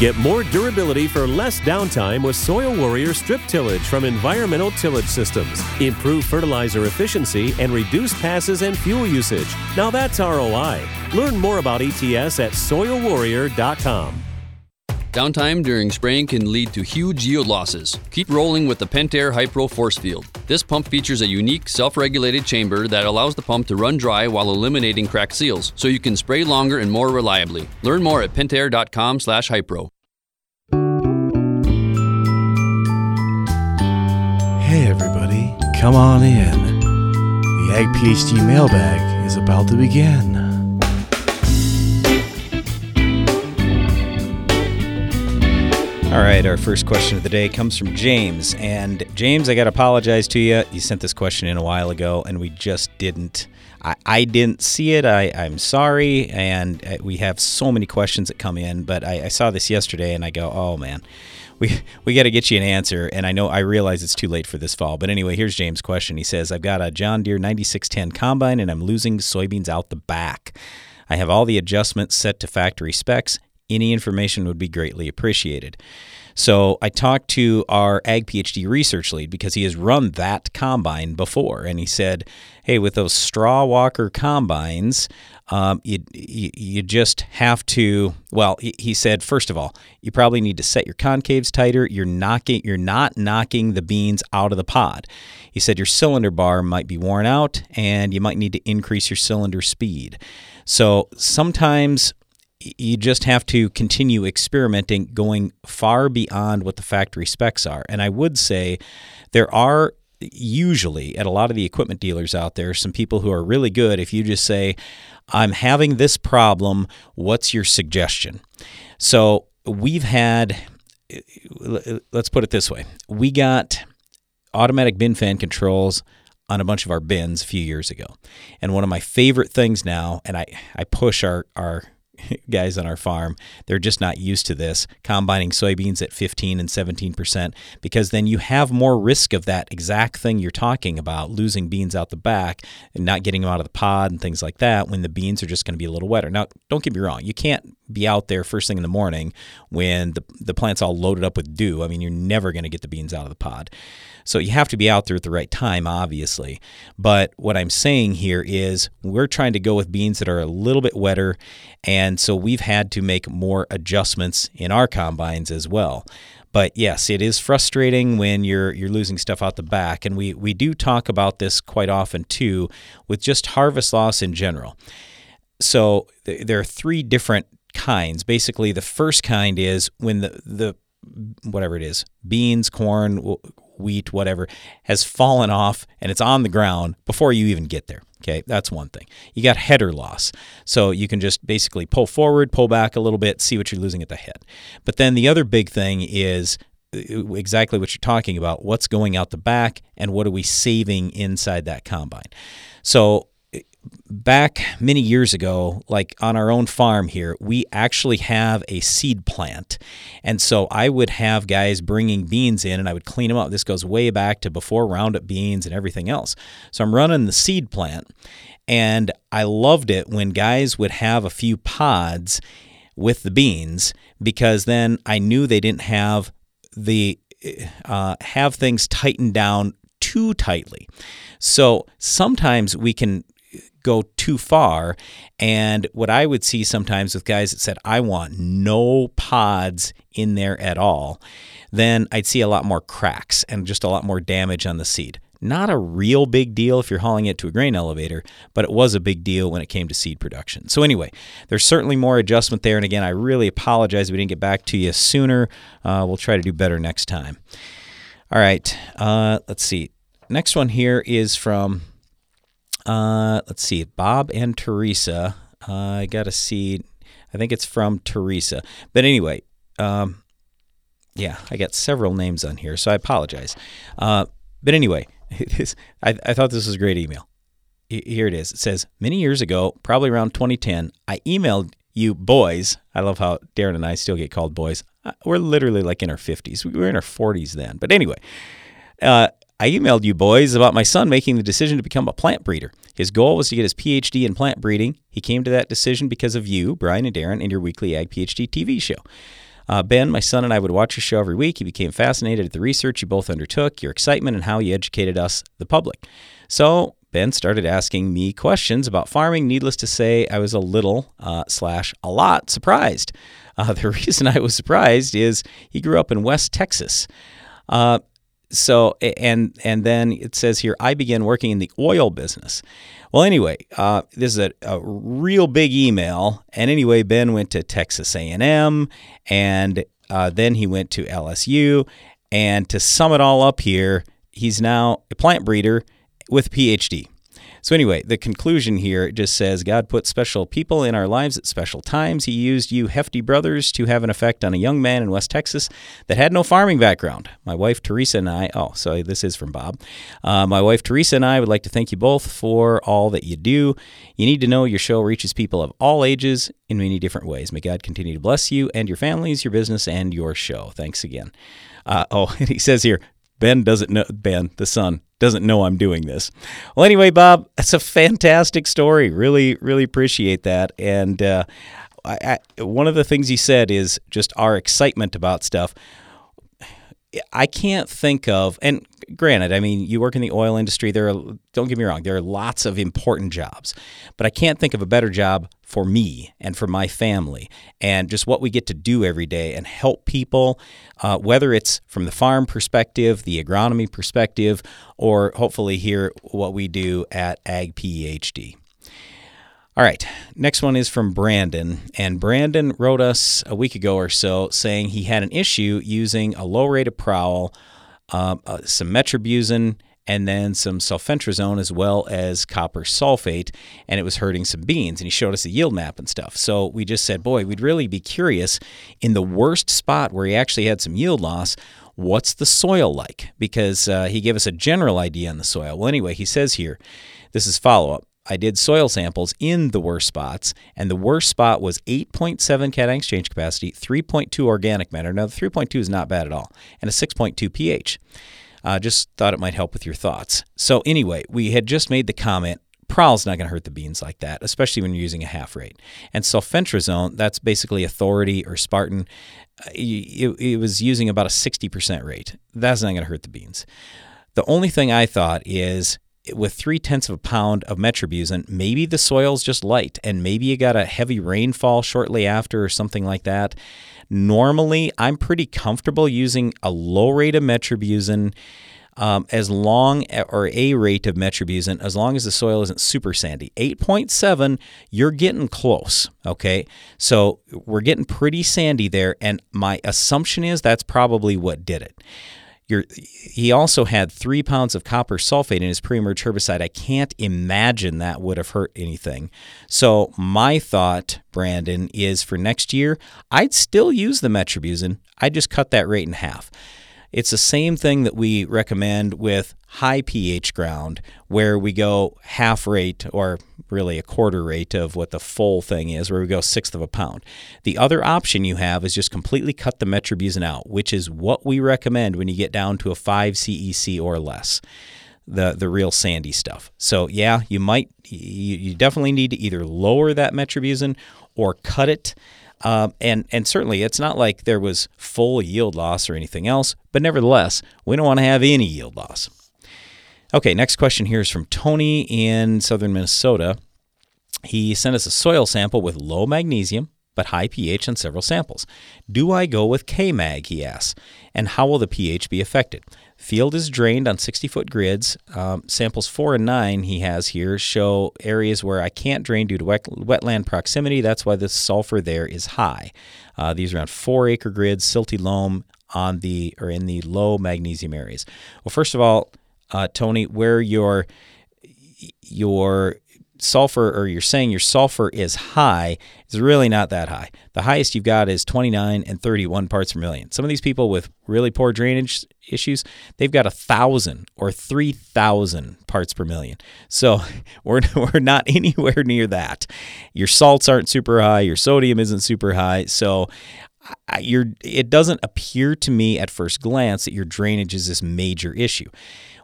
Get more durability for less downtime with Soil Warrior strip tillage from Environmental Tillage Systems. Improve fertilizer efficiency and reduce passes and fuel usage. Now that's ROI. Learn more about ETS at soilwarrior.com. Downtime during spraying can lead to huge yield losses. Keep rolling with the Pentair Hypro Force Field. This pump features a unique self-regulated chamber that allows the pump to run dry while eliminating cracked seals, so you can spray longer and more reliably. Learn more at pentair.com/hypro. Hey everybody, come on in. The Ag PhD mailbag is about to begin. All right, our first question of the day comes from James. And James, I got to apologize to you. You sent this question in a while ago, and we just didn't. I, I didn't see it. I, I'm sorry. And uh, we have so many questions that come in, but I, I saw this yesterday and I go, oh man, we, we got to get you an answer. And I know I realize it's too late for this fall. But anyway, here's James' question. He says, I've got a John Deere 9610 combine and I'm losing soybeans out the back. I have all the adjustments set to factory specs any information would be greatly appreciated. So I talked to our Ag PhD research lead because he has run that combine before, and he said, "Hey, with those straw walker combines, um, you, you, you just have to." Well, he, he said, first of all, you probably need to set your concaves tighter. You're knocking, you're not knocking the beans out of the pod. He said your cylinder bar might be worn out, and you might need to increase your cylinder speed. So sometimes you just have to continue experimenting, going far beyond what the factory specs are. And I would say there are usually at a lot of the equipment dealers out there some people who are really good if you just say, I'm having this problem, what's your suggestion? So we've had, let's put it this way we got automatic bin fan controls on a bunch of our bins a few years ago. And one of my favorite things now, and I, I push our, our guys on our farm, they're just not used to this, combining soybeans at 15 and 17%, because then you have more risk of that exact thing you're talking about, losing beans out the back and not getting them out of the pod and things like that when the beans are just going to be a little wetter. Now, don't get me wrong, you can't be out there first thing in the morning when the, the plant's all loaded up with dew. I mean, you're never going to get the beans out of the pod. So you have to be out there at the right time, obviously. But what I'm saying here is we're trying to go with beans that are a little bit wetter. And so we've had to make more adjustments in our combines as well. But yes, it is frustrating when you're you're losing stuff out the back, and we we do talk about this quite often too, with just harvest loss in general. So th- there are three different kinds. Basically, the first kind is when the the whatever it is, beans, corn, wheat, whatever, has fallen off and it's on the ground before you even get there. Okay, that's one thing. You got header loss. So you can just basically pull forward, pull back a little bit, see what you're losing at the head. But then the other big thing is uh, exactly what you're talking about what's going out the back and what are we saving inside that combine. So back many years ago, like on our own farm here, we actually have a seed plant. And so I would have guys bringing beans in and I would clean them up. This goes way back to before Roundup beans and everything else. So I'm running the seed plant. And I loved it when guys would have a few pods with the beans because then I knew they didn't have the uh, have things tightened down too tightly. So sometimes we can go too far. And what I would see sometimes with guys that said, I want no pods in there at all, then I'd see a lot more cracks and just a lot more damage on the seed. Not a real big deal if you're hauling it to a grain elevator, but it was a big deal when it came to seed production. So, anyway, there's certainly more adjustment there. And again, I really apologize we didn't get back to you sooner. Uh, we'll try to do better next time. All right, uh, let's see. Next one here is from, uh, let's see, Bob and Teresa. Uh, I got to see, I think it's from Teresa. But anyway, um, yeah, I got several names on here, so I apologize. Uh, but anyway, I, I thought this was a great email. Here it is. It says, Many years ago, probably around 2010, I emailed you boys. I love how Darren and I still get called boys. Uh, we're literally like in our 50s. We were in our 40s then. But anyway, uh, I emailed you boys about my son making the decision to become a plant breeder. His goal was to get his PhD in plant breeding. He came to that decision because of you, Brian and Darren, and your weekly Ag PhD TV show. Uh, ben, my son, and I would watch your show every week. He became fascinated at the research you both undertook, your excitement, and how you educated us, the public. So Ben started asking me questions about farming. Needless to say, I was a little uh, slash a lot surprised. Uh, the reason I was surprised is he grew up in West Texas. Uh, so and and then it says here I began working in the oil business. Well, anyway, uh, this is a, a, real big email. And anyway, Ben went to Texas A&M, and uh, then he went to LSU. And to sum it all up here, he's now a plant breeder with PhD. So, anyway, the conclusion here just says God put special people in our lives at special times. He used you, hefty brothers, to have an effect on a young man in West Texas that had no farming background. My wife, Teresa, and I, oh, so this is from Bob. Uh, my wife, Teresa, and I would like to thank you both for all that you do. You need to know your show reaches people of all ages in many different ways. May God continue to bless you and your families, your business, and your show. Thanks again. Uh, oh, he says here, Ben doesn't know, Ben, the son, doesn't know I'm doing this. Well, anyway, Bob, that's a fantastic story. Really, really appreciate that. And uh, I, I, one of the things he said is just our excitement about stuff. I can't think of, and granted, I mean, you work in the oil industry. There are, don't get me wrong, there are lots of important jobs, but I can't think of a better job for me and for my family and just what we get to do every day and help people, uh, whether it's from the farm perspective, the agronomy perspective, or hopefully here what we do at Ag PhD. All right, next one is from Brandon. And Brandon wrote us a week ago or so saying he had an issue using a low rate of prowl, uh, uh, some metribuzin, and then some sulfentrazone as well as copper sulfate, and it was hurting some beans. And he showed us a yield map and stuff. So we just said, boy, we'd really be curious in the worst spot where he actually had some yield loss. What's the soil like? Because uh, he gave us a general idea on the soil. Well, anyway, he says here, this is follow up. I did soil samples in the worst spots, and the worst spot was 8.7 cation exchange capacity, 3.2 organic matter. Now, the 3.2 is not bad at all, and a 6.2 pH. Uh, just thought it might help with your thoughts. So, anyway, we had just made the comment Prowl's not going to hurt the beans like that, especially when you're using a half rate. And sulfentrazone, that's basically Authority or Spartan. Uh, it, it was using about a 60% rate. That's not going to hurt the beans. The only thing I thought is with three tenths of a pound of metribuzin, maybe the soil's just light and maybe you got a heavy rainfall shortly after or something like that. Normally, I'm pretty comfortable using a low rate of metribuzin. Um, as long or a rate of metribuzin as long as the soil isn't super sandy 8.7 you're getting close okay so we're getting pretty sandy there and my assumption is that's probably what did it you're, he also had three pounds of copper sulfate in his pre-emerge herbicide. I can't imagine that would have hurt anything. So my thought, Brandon, is for next year, I'd still use the metribuzin. I'd just cut that rate in half. It's the same thing that we recommend with high pH ground, where we go half rate or really a quarter rate of what the full thing is, where we go sixth of a pound. The other option you have is just completely cut the metribuzin out, which is what we recommend when you get down to a 5 CEC or less. The, the real sandy stuff. So yeah, you might you, you definitely need to either lower that metribuzin or cut it um, and and certainly it's not like there was full yield loss or anything else, but nevertheless, we don't want to have any yield loss. Okay, next question here is from Tony in southern Minnesota. He sent us a soil sample with low magnesium, but high pH on several samples. Do I go with K-Mag, he asks, and how will the pH be affected? Field is drained on 60 foot grids. Um, samples 4 and 9 he has here show areas where I can't drain due to wet, wetland proximity. That's why the sulfur there is high. Uh, these are on 4 acre grids, silty loam on the or in the low magnesium areas. Well, first of all, uh, Tony, where your your sulfur or you're saying your sulfur is high is really not that high. The highest you've got is 29 and 31 parts per million. Some of these people with really poor drainage issues, they've got a thousand or 3,000 parts per million. So we're, we're not anywhere near that. Your salts aren't super high, your sodium isn't super high. So you're, it doesn't appear to me at first glance that your drainage is this major issue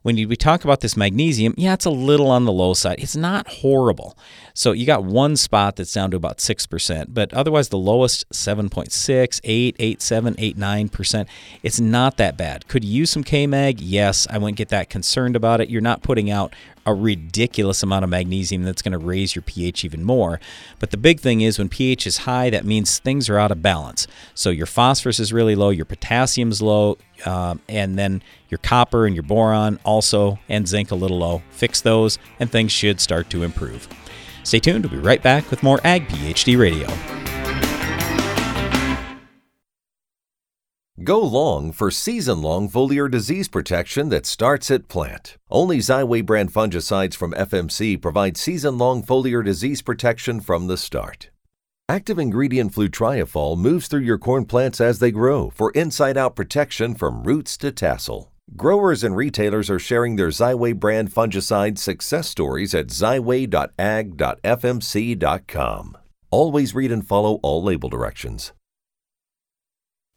when we talk about this magnesium, yeah, it's a little on the low side. It's not horrible. So you got one spot that's down to about 6%, but otherwise the lowest 7.6, 8, 8, 7, 8, 9%. It's not that bad. Could you use some K-Mag? Yes, I wouldn't get that concerned about it. You're not putting out a ridiculous amount of magnesium that's going to raise your pH even more. But the big thing is when pH is high, that means things are out of balance. So your phosphorus is really low, your potassium's low, um, and then your copper and your boron also, and zinc a little low. Fix those, and things should start to improve. Stay tuned, we'll be right back with more Ag PhD Radio. Go long for season long foliar disease protection that starts at plant. Only Xyway brand fungicides from FMC provide season long foliar disease protection from the start. Active ingredient flutriafol moves through your corn plants as they grow for inside out protection from roots to tassel. Growers and retailers are sharing their Xyway brand fungicide success stories at xyway.ag.fmc.com. Always read and follow all label directions.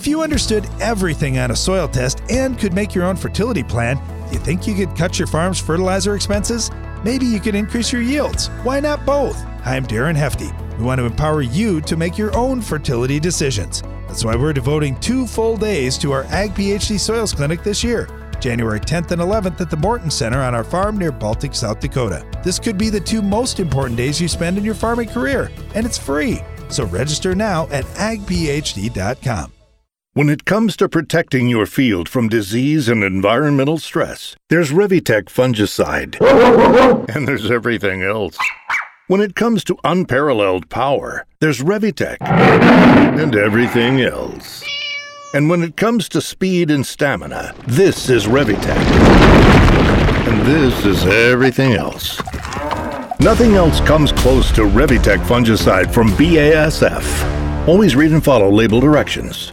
If you understood everything on a soil test and could make your own fertility plan, you think you could cut your farm's fertilizer expenses? Maybe you could increase your yields. Why not both? I'm Darren Hefty. We want to empower you to make your own fertility decisions. That's why we're devoting two full days to our Ag PhD Soils Clinic this year. January 10th and 11th at the Morton Center on our farm near Baltic, South Dakota. This could be the two most important days you spend in your farming career, and it's free. So register now at agphd.com. When it comes to protecting your field from disease and environmental stress, there's Revytek fungicide. and there's everything else. When it comes to unparalleled power, there's Revytek. And everything else. And when it comes to speed and stamina, this is Revytek. And this is everything else. Nothing else comes close to Revytek fungicide from BASF. Always read and follow label directions.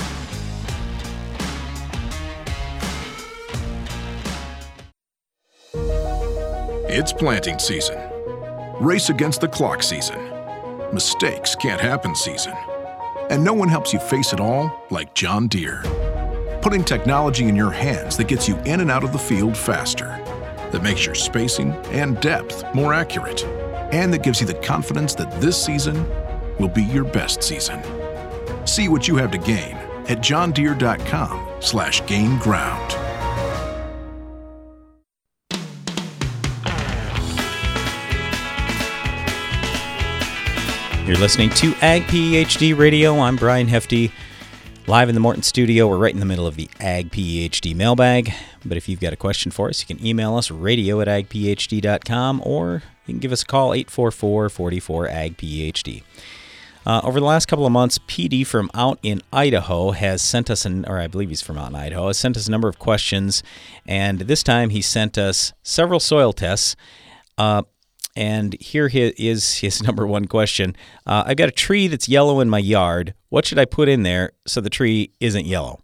It's planting season. Race against the clock season. Mistakes can't happen season. And no one helps you face it all like John Deere. Putting technology in your hands that gets you in and out of the field faster, that makes your spacing and depth more accurate, and that gives you the confidence that this season will be your best season. See what you have to gain at johndeere.com slash gain You're listening to Ag PhD Radio. I'm Brian Hefty. Live in the Morton studio. We're right in the middle of the Ag PhD mailbag. But if you've got a question for us, you can email us radio at agphd.com or you can give us a call 844 44 Ag PhD. Uh, over the last couple of months, PD from out in Idaho has sent us, an, or I believe he's from out in Idaho, has sent us a number of questions. And this time he sent us several soil tests. Uh, and here is his number one question. Uh, I've got a tree that's yellow in my yard. What should I put in there so the tree isn't yellow?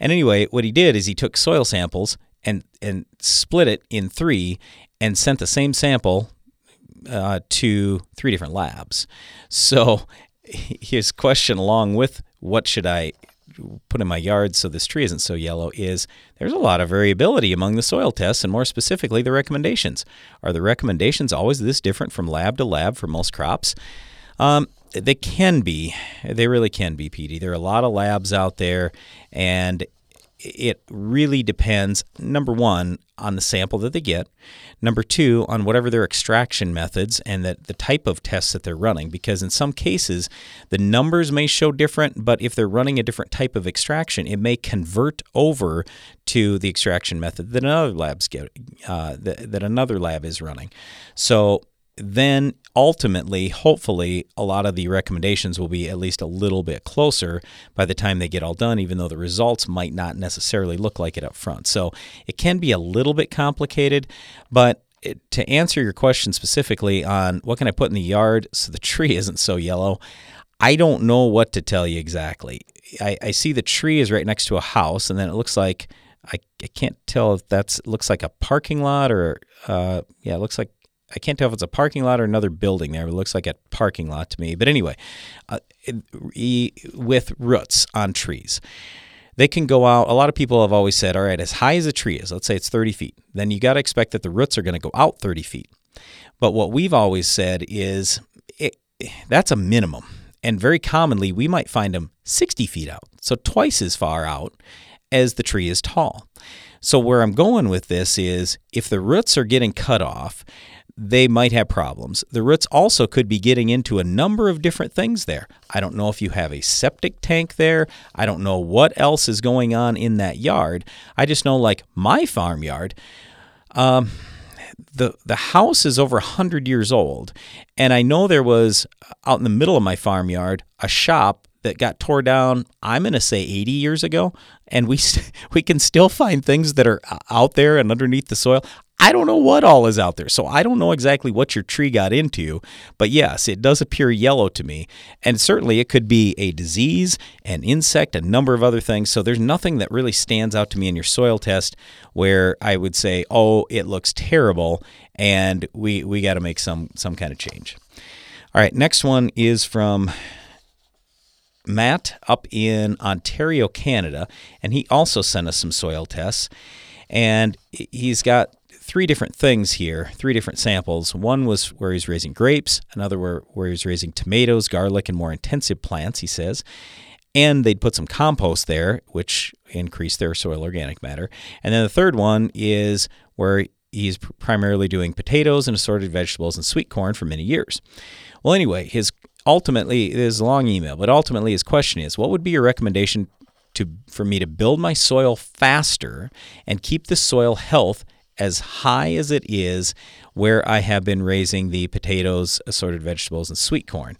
And anyway, what he did is he took soil samples and, and split it in three and sent the same sample uh, to three different labs. So his question, along with what should I put in my yard so this tree isn't so yellow, is there's a lot of variability among the soil tests and more specifically the recommendations. Are the recommendations always this different from lab to lab for most crops? Um, they can be. They really can be, PD. There are a lot of labs out there, and it really depends, number one, on the sample that they get, number two, on whatever their extraction methods and that the type of tests that they're running. Because in some cases, the numbers may show different, but if they're running a different type of extraction, it may convert over to the extraction method that another lab's get, uh, that, that another lab is running. So then ultimately, hopefully, a lot of the recommendations will be at least a little bit closer by the time they get all done, even though the results might not necessarily look like it up front. So it can be a little bit complicated, but to answer your question specifically on what can I put in the yard so the tree isn't so yellow, I don't know what to tell you exactly. I, I see the tree is right next to a house, and then it looks like I, I can't tell if that's looks like a parking lot or uh, yeah, it looks like I can't tell if it's a parking lot or another building there. It looks like a parking lot to me. But anyway, uh, with roots on trees, they can go out. A lot of people have always said, all right, as high as a tree is, let's say it's 30 feet, then you got to expect that the roots are going to go out 30 feet. But what we've always said is it, that's a minimum. And very commonly, we might find them 60 feet out, so twice as far out as the tree is tall. So, where I'm going with this is if the roots are getting cut off, they might have problems. The roots also could be getting into a number of different things there. I don't know if you have a septic tank there. I don't know what else is going on in that yard. I just know, like my farmyard, um, the the house is over 100 years old and I know there was out in the middle of my farmyard a shop that got tore down I'm going to say 80 years ago and we we can still find things that are out there and underneath the soil. I don't know what all is out there. So I don't know exactly what your tree got into, but yes, it does appear yellow to me. And certainly it could be a disease, an insect, a number of other things. So there's nothing that really stands out to me in your soil test where I would say, "Oh, it looks terrible and we we got to make some some kind of change." All right, next one is from Matt up in Ontario, Canada, and he also sent us some soil tests. And he's got three different things here, three different samples. One was where he's raising grapes, another where, where he's raising tomatoes, garlic, and more intensive plants, he says. And they'd put some compost there, which increased their soil organic matter. And then the third one is where he's primarily doing potatoes and assorted vegetables and sweet corn for many years. Well, anyway, his ultimately it is a long email, but ultimately his question is, what would be your recommendation to for me to build my soil faster and keep the soil health as high as it is where I have been raising the potatoes, assorted vegetables, and sweet corn.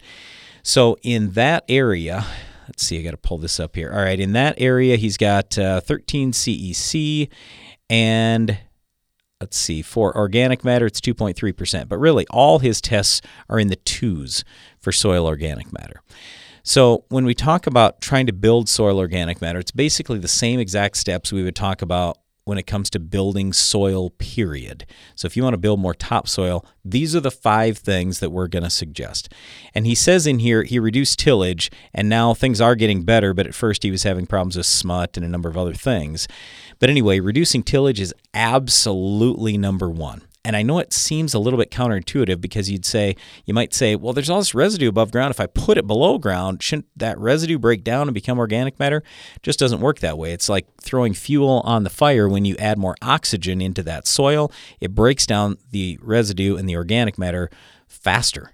So in that area, let's see, I got to pull this up here. All right, in that area, he's got uh, 13 CEC and let's see, for organic matter, it's 2.3%. But really, all his tests are in the twos for soil organic matter. So when we talk about trying to build soil organic matter, it's basically the same exact steps we would talk about when it comes to building soil, period. So, if you want to build more topsoil, these are the five things that we're going to suggest. And he says in here, he reduced tillage, and now things are getting better, but at first he was having problems with smut and a number of other things. But anyway, reducing tillage is absolutely number one. And I know it seems a little bit counterintuitive because you'd say, you might say, well, there's all this residue above ground. If I put it below ground, shouldn't that residue break down and become organic matter? It just doesn't work that way. It's like throwing fuel on the fire when you add more oxygen into that soil. It breaks down the residue and the organic matter faster.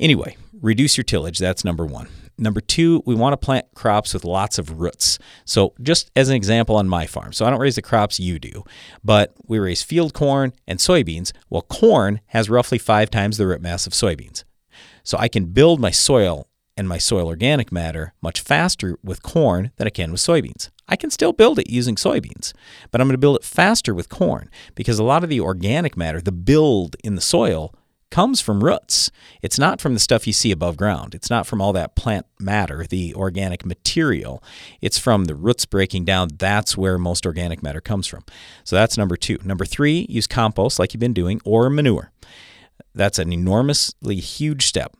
Anyway, reduce your tillage. That's number one. Number two, we want to plant crops with lots of roots. So, just as an example on my farm, so I don't raise the crops you do, but we raise field corn and soybeans. Well, corn has roughly five times the root mass of soybeans. So, I can build my soil and my soil organic matter much faster with corn than I can with soybeans. I can still build it using soybeans, but I'm going to build it faster with corn because a lot of the organic matter, the build in the soil, comes from roots. It's not from the stuff you see above ground. It's not from all that plant matter, the organic material. It's from the roots breaking down. That's where most organic matter comes from. So that's number two. Number three, use compost like you've been doing or manure. That's an enormously huge step.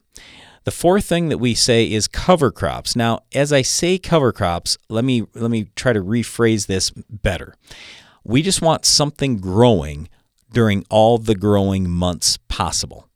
The fourth thing that we say is cover crops. Now, as I say cover crops, let me let me try to rephrase this better. We just want something growing during all the growing months possible.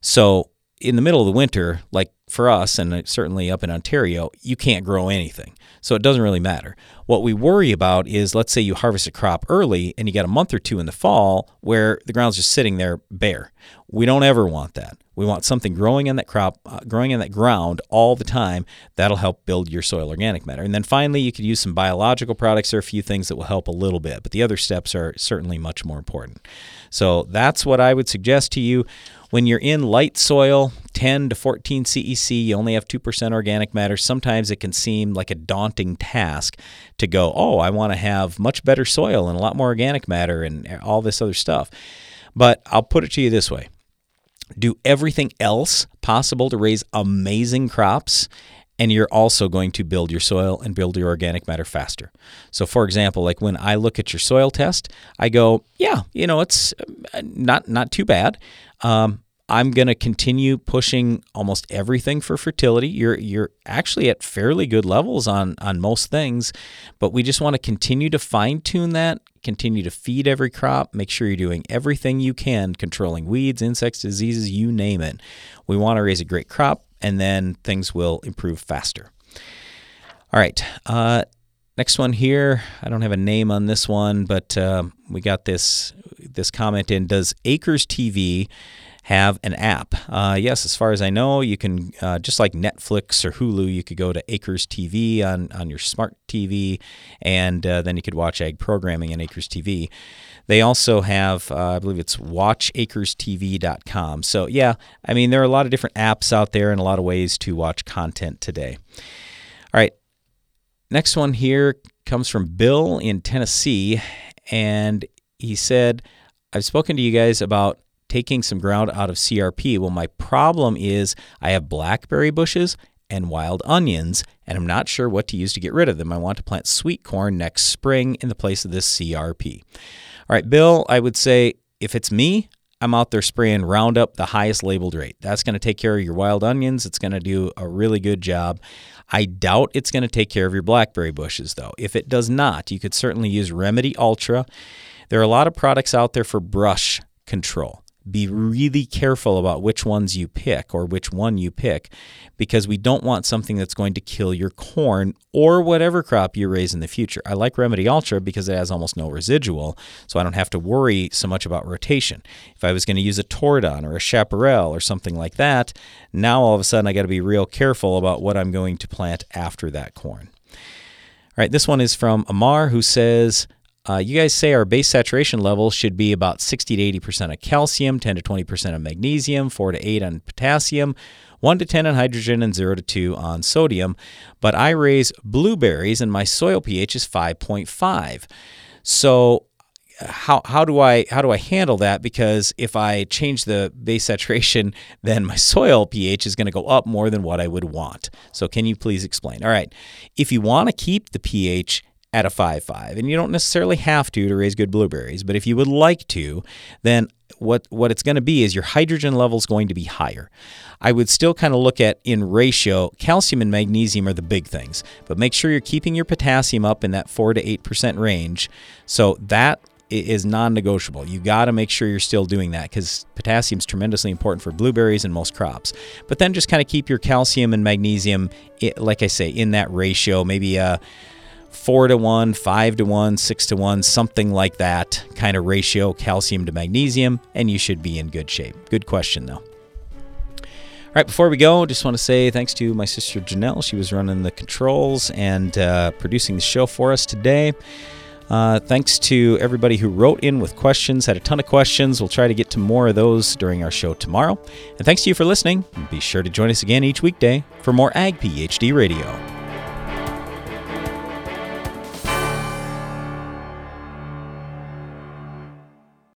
So, in the middle of the winter, like for us and certainly up in Ontario, you can't grow anything. So it doesn't really matter. What we worry about is let's say you harvest a crop early and you got a month or two in the fall where the ground's just sitting there bare. We don't ever want that. We want something growing in that crop, uh, growing in that ground all the time. That'll help build your soil organic matter. And then finally, you could use some biological products. Are a few things that will help a little bit, but the other steps are certainly much more important. So that's what I would suggest to you. When you're in light soil, 10 to 14 CEC, you only have 2% organic matter. Sometimes it can seem like a daunting task to go, oh, I want to have much better soil and a lot more organic matter and all this other stuff. But I'll put it to you this way do everything else possible to raise amazing crops and you're also going to build your soil and build your organic matter faster. So, for example, like when I look at your soil test, I go, yeah, you know, it's uh, not not too bad. Um, I'm going to continue pushing almost everything for fertility. You're you're actually at fairly good levels on on most things, but we just want to continue to fine tune that, continue to feed every crop, make sure you're doing everything you can controlling weeds, insects, diseases, you name it. We want to raise a great crop and then things will improve faster. All right. Uh, next one here. I don't have a name on this one, but uh, we got this this comment in. Does Acres TV have an app? Uh, yes, as far as I know, you can uh, just like Netflix or Hulu. You could go to Acres TV on on your smart TV, and uh, then you could watch ag programming in Acres TV. They also have, uh, I believe it's watchacrestv.com. So, yeah, I mean, there are a lot of different apps out there and a lot of ways to watch content today. All right. Next one here comes from Bill in Tennessee. And he said, I've spoken to you guys about taking some ground out of CRP. Well, my problem is I have blackberry bushes and wild onions, and I'm not sure what to use to get rid of them. I want to plant sweet corn next spring in the place of this CRP. All right, Bill, I would say if it's me, I'm out there spraying Roundup, the highest labeled rate. That's going to take care of your wild onions. It's going to do a really good job. I doubt it's going to take care of your blackberry bushes, though. If it does not, you could certainly use Remedy Ultra. There are a lot of products out there for brush control be really careful about which ones you pick or which one you pick because we don't want something that's going to kill your corn or whatever crop you raise in the future. I like Remedy Ultra because it has almost no residual, so I don't have to worry so much about rotation. If I was going to use a Tordon or a Chaparral or something like that, now all of a sudden I got to be real careful about what I'm going to plant after that corn. All right, this one is from Amar who says, uh, you guys say our base saturation level should be about 60 to 80% of calcium, 10 to 20% of magnesium, 4 to 8 on potassium, 1 to 10 on hydrogen, and 0 to 2 on sodium. But I raise blueberries and my soil pH is 5.5. So how how do I how do I handle that? Because if I change the base saturation, then my soil pH is going to go up more than what I would want. So can you please explain? All right, if you want to keep the pH at a 5 5. And you don't necessarily have to to raise good blueberries, but if you would like to, then what what it's going to be is your hydrogen level is going to be higher. I would still kind of look at in ratio, calcium and magnesium are the big things, but make sure you're keeping your potassium up in that 4 to 8% range. So that is non-negotiable. You got to make sure you're still doing that cuz potassium is tremendously important for blueberries and most crops. But then just kind of keep your calcium and magnesium like I say in that ratio, maybe uh four to one, five to one, six to one, something like that kind of ratio, calcium to magnesium, and you should be in good shape. Good question, though. All right, before we go, just want to say thanks to my sister Janelle. She was running the controls and uh, producing the show for us today. Uh, thanks to everybody who wrote in with questions, had a ton of questions. We'll try to get to more of those during our show tomorrow. And thanks to you for listening. Be sure to join us again each weekday for more Ag PhD Radio.